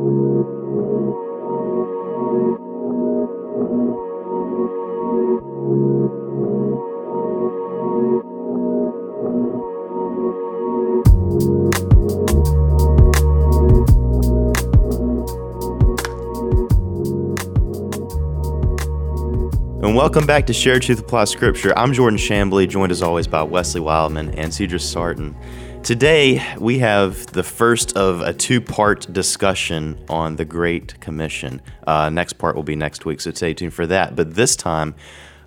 And welcome back to Share Truth Apply Scripture. I'm Jordan Shambly, joined as always by Wesley Wildman and Cedric Sarton. Today, we have the first of a two part discussion on the Great Commission. Uh, next part will be next week, so stay tuned for that. But this time,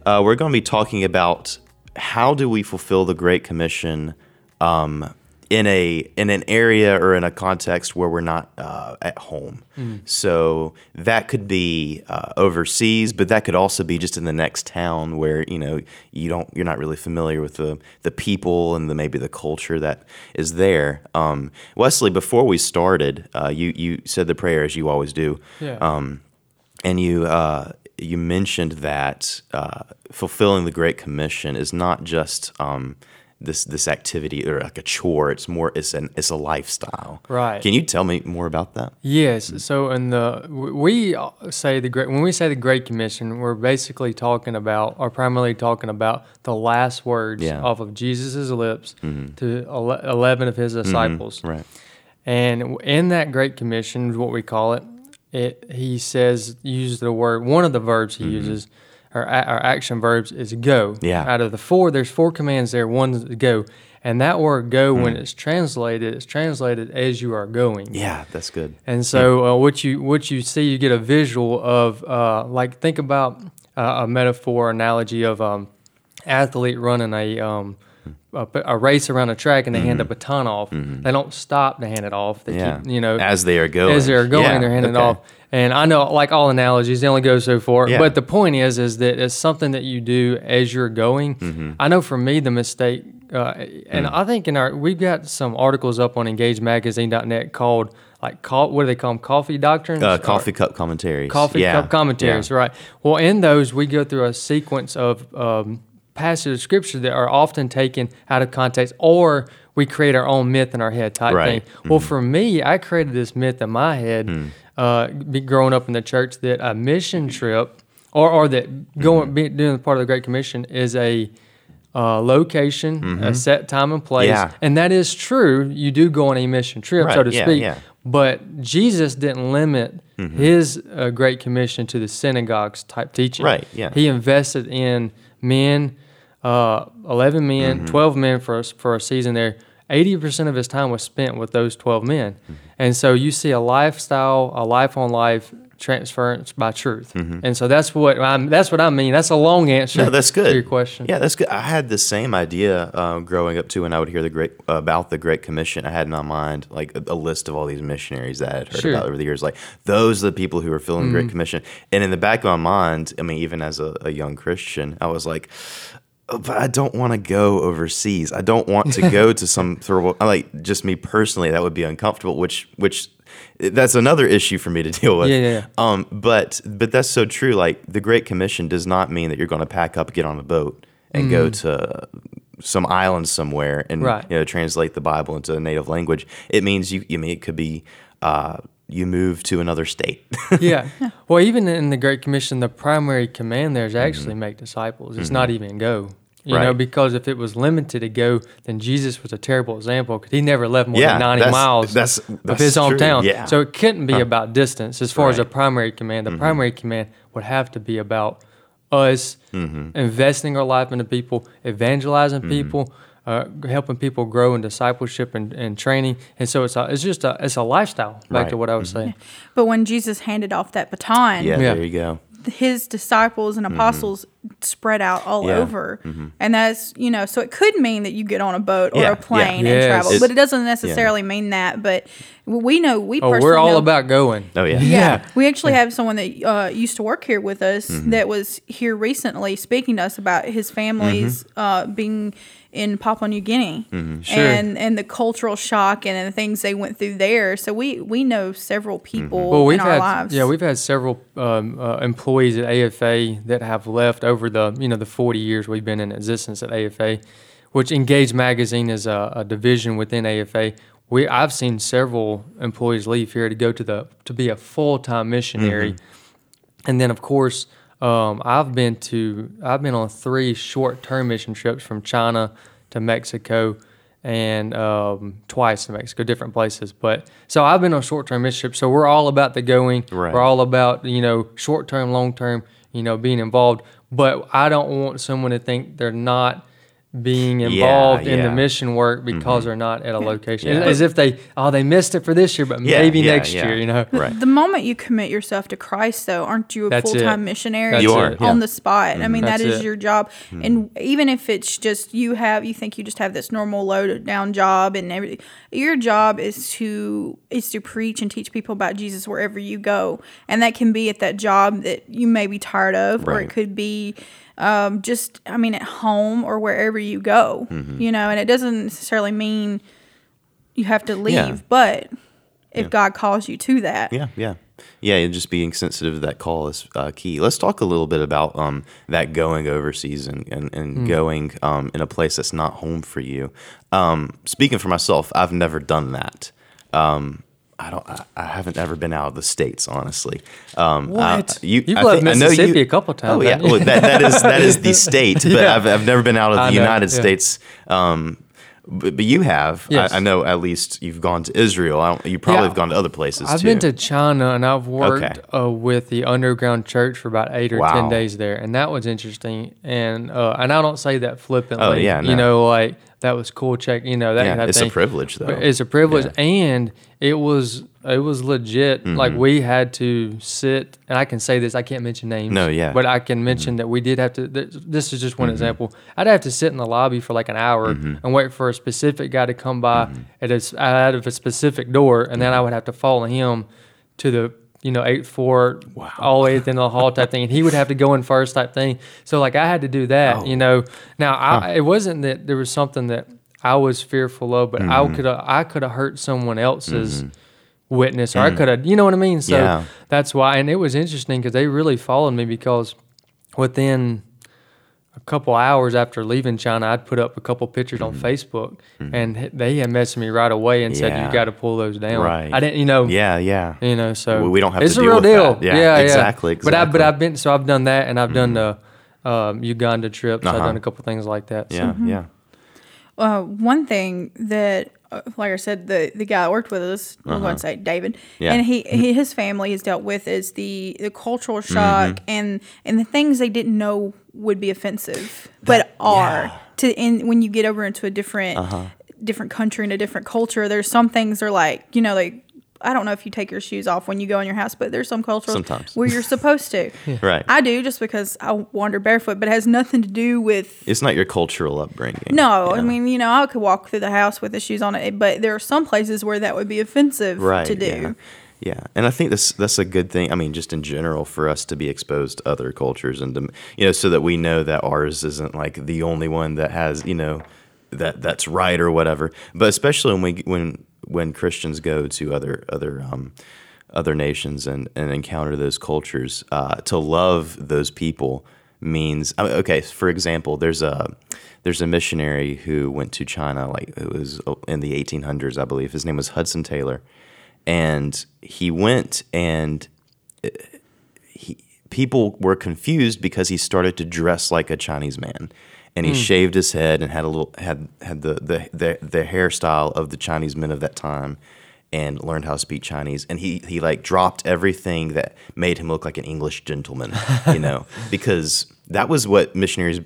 uh, we're going to be talking about how do we fulfill the Great Commission um, in a in an area or in a context where we're not uh, at home. So that could be uh, overseas, but that could also be just in the next town where you know you don't you're not really familiar with the the people and the maybe the culture that is there. Um, Wesley, before we started, uh, you you said the prayer as you always do. Yeah. Um, and you uh, you mentioned that uh, fulfilling the Great Commission is not just um, this this activity or like a chore. It's more it's an it's a lifestyle. Right. Can you tell me more about that? Yes. So in the we say the great when we say the Great Commission, we're basically talking about or primarily talking about the last words Yeah. off of Jesus' lips mm-hmm. to ele- eleven of his mm-hmm. disciples. Right. And in that Great Commission, is what we call it, it he says uses the word one of the verbs he mm-hmm. uses, or a- our action verbs is go. Mm-hmm. Yeah. Out of the four, there's four commands there. One is go, and that word go Mm. when it's translated, it's translated as you are going. Yeah, that's good. And so uh, what you what you see, you get a visual of uh, like think about uh, a metaphor analogy of um, athlete running a um, a, a race around a track and they hand a baton off. They don't stop to hand it off. They Mm-hmm. Yeah. keep you know As they are going. as they're going, Yeah, they're handing okay. it off. And I know, like all analogies, they only go so far. Yeah. But the point is, is that it's something that you do as you're going. Mm-hmm. I know for me, the mistake, uh, and Mm. I think in our, we've got some articles up on EngageMagazine.net called like, co- what do they call them? Coffee doctrines? Uh, Or- coffee cup commentaries. coffee yeah. cup commentaries, Yeah. right? Well, in those, we go through a sequence of um, passages of scripture that are often taken out of context, or we create our own myth in our head type Right. Mm-hmm. thing. Well, for me, I created this myth in my head, Hmm. Uh, be growing up in the church, that a mission trip, or or that going Mm-hmm. be, doing part of the Great Commission is a uh, location, a set time and place, Mm-hmm. Yeah. and that is true. You do go on a mission trip, so to yeah, speak. yeah. But Jesus didn't limit Mm-hmm. his uh, Great Commission to the synagogues type teaching. Right, yeah. He invested in men, uh, 11 men, Mm-hmm. 12 men for a, for a season there. 80% of his time was spent with those 12 men. Mm-hmm. And so you see a lifestyle, a life on life transference by truth. And so that's what I'm, that's what I mean. That's a long answer Mm-hmm. No, that's good. to your question. Yeah, that's good. I had the same idea uh, growing up too. When I would hear the great about the Great Commission, I had in my mind like a, a list of all these missionaries that I had heard Sure. about over the years. Like those are the people who are filling the Great Commission. And in the back of my mind, I mean, even as a, a young Christian, I was like. "Oh, But I don't want to go overseas. I don't want to go to some third. Like just me personally, that would be uncomfortable. Which, which, that's another issue for me to deal with. Yeah, yeah, yeah. Um, but but that's so true. Like the Great Commission does not mean that you're going to pack up, get on a boat, and go to some island somewhere and Mm. Right. you know translate the Bible into a native language. It means you. I mean, it could be uh, you move to another state. yeah. Well, even in the Great Commission, the primary command there is actually make disciples. It's not even go. You know, Mm-hmm. Because if it was limited to go, then Jesus was a terrible example because he never left more Yeah, than 90 that's- miles that's- of that's his true, hometown. yeah. So it couldn't be about distance as far as a Mm-hmm. primary command. The primary command would have to be about us Mm-hmm. investing our life into people, evangelizing people, uh, helping people grow in discipleship and, and training. And so it's a, it's just a it's a lifestyle. Back to what I was saying. But when Jesus handed off that baton, yeah, Yeah. there you go. his disciples and apostles spread out all Mm-hmm. Yeah. Mm-hmm. over. And that's, you know, so it could mean that you get on a boat or Yeah, yeah. a plane Yes. and travel, It's- but it doesn't necessarily mean that. But we know, we Oh, personally we're all know- about going. Oh yeah. yeah. We actually have someone that uh, used to work here with us Mm-hmm. that was here recently speaking to us about his family's Mm-hmm. uh, being in Papua New Guinea Sure. and and the cultural shock and the things they went through there. So we we know several people Well, we've in our had lives. yeah, we've had several um, uh, employees at AFA that have left over the you know the 40 years we've been in existence at AFA, which Engage Magazine is a, a division within AFA. we I've seen several employees leave here to go to the to be a full time missionary, and then of course um, I've been to I've been on three short term mission trips from China to Mexico and um, twice to Mexico, different places. But so I've been on short term mission trips. So we're all about the going. Right. We're all about you know short term, long term. You know, being involved. But I don't want someone to think they're not being involved in the yeah. Mm-hmm. mission work because they're not at a location. Yeah. As if they oh they missed it for this year, but Yeah, maybe yeah, next yeah. year. You know. Right. The moment you commit yourself to Christ, though, aren't you a That's full it. time missionary? That's You are, on yeah. the spot. I mean, that That's it. your job. And even if it's just you have, you think you just have this normal loaded down job and everything. Your job is to is to preach and teach people about Jesus wherever you go, and that can be at that job that you may be tired of, or it could be. Um, just, I mean, at home or wherever you go, Mm-hmm. you know, and it doesn't necessarily mean you have to leave, Yeah. but if God calls you to that, Yeah, yeah, yeah. And just being sensitive to that call is uh, key. Let's talk a little bit about um, that going overseas and and, and going um, in a place that's not home for you. Um, speaking for myself, I've never done that. I don't. I, I haven't ever been out of the states, honestly. Um, What? I- you, You've I left think- I know Mississippi you- a couple times, Oh yeah, well, that, that is that is the state, but Yeah. I've, I've never been out of the know, United yeah. States. Um, but, but you have. Yes. I, I know at least you've gone to Israel. I don't, you probably Yeah. have gone to other places I've too. been to China and I've worked Okay. uh, with the underground church for about eight or Wow. ten days there, and that was interesting. And uh, and I don't say that flippantly. Oh, yeah, no. you know, like that was cool. Check, you know that. Yeah, it's a privilege, though. It's a privilege, Yeah. and it was it was legit. Mm-hmm. Like we had to sit, and I can say this. I can't mention names. No, yeah. Mm-hmm. but I can mention that we did have to. th- This is just one example. I'd have to sit in the lobby for like an hour Mm-hmm. and wait for a specific guy to come by at a, out of a specific door, and Mm-hmm. then I would have to follow him to the you know eight four all the way at the end of the hall type thing, and he would have to go in first type thing. So like I had to do that, Oh. you know. Now I, it wasn't that there was something that I was fearful of, but I Mm-hmm. could have I could have hurt someone else's witness, or I could have, you know what I mean. So Mm-hmm. Yeah. that's why, and it was interesting because they really followed me because within a couple hours after leaving China, I'd put up a couple pictures on Facebook, and they had messaged me right away and said, Mm-hmm. Yeah. "You got to pull those down." Right. I didn't, you know. Yeah, yeah. You know, so We- we don't have it's to a deal real with deal. that. Yeah, exactly, But I, but exactly. Mm-hmm. I've been so I've done that, and I've done the um, Uganda trips. I've Uh-huh. done a couple things like that. So. Yeah, yeah. Uh, one thing that, uh, like I said, the the guy that worked with us, I'm going to say David, Uh-huh. Yeah. and he, he his family has dealt with is the the cultural shock Mm-hmm. and and the things they didn't know would be offensive, but are to in when you get over into a different Uh-huh. different country and a different culture. There's some things are like you know like. I don't know if you take your shoes off when you go in your house, but there's some cultures Sometimes. where you're supposed to. Right. I do just because I wander barefoot, but it has nothing to do with It's not your cultural upbringing. no, I mean, you know, I could walk through the house with the shoes on it, but there are some places where that would be offensive right to do. Yeah. Yeah and i think that's that's a good thing i mean just in general for us to be exposed to other cultures and to, you know so that we know that ours isn't like the only one that has you know that that's right or whatever. But especially when we when when christians go to other other um other nations and and encounter those cultures uh to love those people means I mean, okay for example there's a there's a missionary who went to china like it was in the 1800s i believe. His name was hudson taylor and he went and uh, he, people were confused because he started to dress like a Chinese man. And he shaved his head and had a little had had the, the the the hairstyle of the Chinese men of that time and learned how to speak Chinese. And he he like dropped everything that made him look like an English gentleman you know because that was what missionaries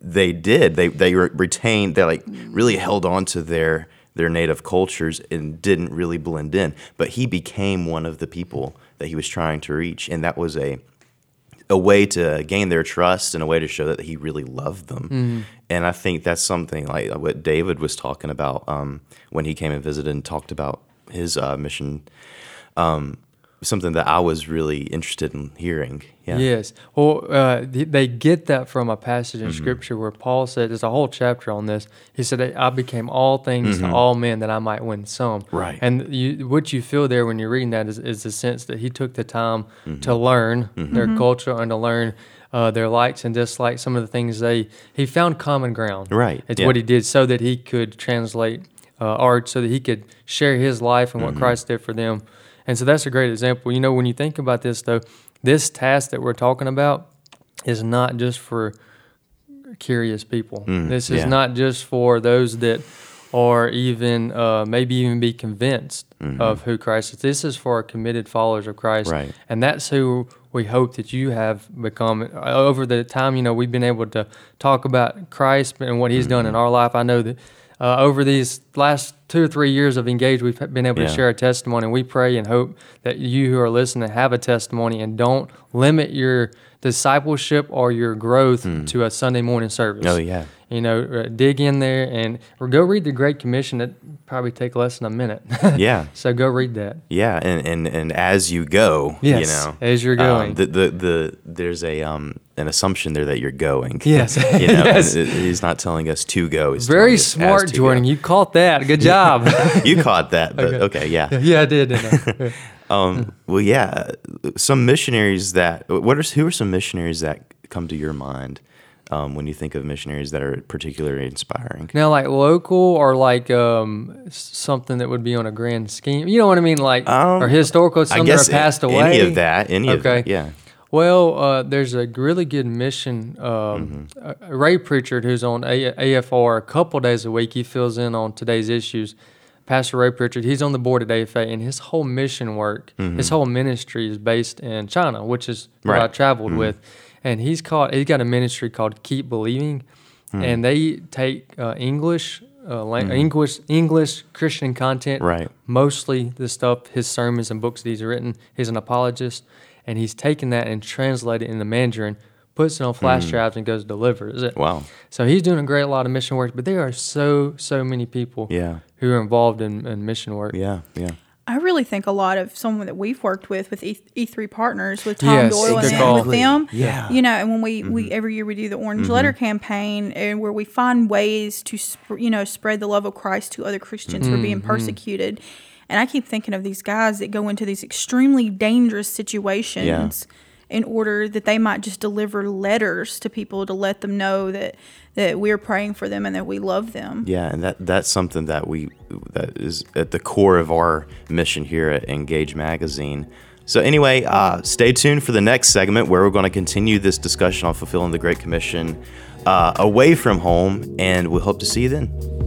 they did. They they retained they like really held on to their their native cultures and didn't really blend in but he became one of the people that he was trying to reach and that was a a way to gain their trust and a way to show that he really loved them. And I think that's something like what David was talking about um, when he came and visited and talked about his uh, mission. Um, something that I was really interested in hearing. Yeah. Yes. Well, uh, they get that from a passage in Mm-hmm. Scripture where Paul said, there's a whole chapter on this. He said, I became all things to all men that I might win some. Mm-hmm. Right. And you, what you feel there when you're reading that is, is the sense that he took the time Mm-hmm. to learn their culture and to learn uh, their likes and dislikes, some of the things they, he found common ground. Right, It's yeah. what he did so that he could translate uh, Arch so that he could share his life and what Christ did for them. And so that's a great example. You know, when you think about this, though, this task that we're talking about is not just for curious people. Mm, this is yeah. not just for those that are even uh, maybe even be convinced mm-hmm. of who Christ is. This is for our committed followers of Christ, Right. and that's who we hope that you have become over the time. You know, we've been able to talk about Christ and what He's mm-hmm. done in our life. I know that uh, over these last two or three years of engaged, we've been able Yeah. to share a testimony. And we pray and hope that you who are listening have a testimony and don't limit your discipleship or your growth to a Sunday morning service. Oh, yeah. You know, uh, dig in there and or go read the Great Commission. It probably take less than a minute. Yeah. so go read that. Yeah, and, and, and as you go, Yes, you know, as you're um, going. the, the the there's a um an assumption there that you're going. Yes. you know, Yes. it- he's not telling us to go. He's Very telling us as smart, Jordan. go. You caught that. Good job. you caught that, but okay, yeah. yeah, I did. Didn't I? Um, well, yeah. Some missionaries that what are who are some missionaries that come to your mind um, when you think of missionaries that are particularly inspiring? Now, like local or like um, something that would be on a grand scheme. You know what I mean? Like Um, or historical. Some I guess that are passed away. any of that, any of Okay. that, yeah. Well, uh, there's a really good mission. Um, Mm-hmm. uh, Ray Pritchard, who's on a- AFR a couple days a week, he fills in on today's issues. Pastor Ray Pritchard, he's on the board at AFA, and his whole mission work, his whole ministry is based in China, which is where I Mm-hmm. Traveled with. And he's called, he's got a ministry called Keep Believing, Hmm. and they take uh, English, uh, lang- English, English Christian content, Right. mostly the stuff, his sermons and books that he's written. He's an apologist, and he's taken that and translated it into Mandarin, puts it on flash drives, and goes delivers it. Wow. So he's doing a great lot of mission work, but there are so so many people Yeah. Who are involved in, in mission work. Yeah. Yeah. I really think a lot of someone that we've worked with with E- E3 partners with Tom Yes, Doyle and call. with them. Yeah. You know, and when we, we mm-hmm. every year we do the Orange mm-hmm. Letter campaign and where we find ways to sp- you know spread the love of Christ to other Christians who are being mm-hmm. persecuted. And I keep thinking of these guys that go into these extremely dangerous situations in order that they might just deliver letters to people to let them know that that we're praying for them and that we love them. Yeah, and that that's something that we that is at the core of our mission here at Engage Magazine. So anyway, uh, stay tuned for the next segment where we're going to continue this discussion on fulfilling the Great Commission uh, away from home, and we hope to see you then.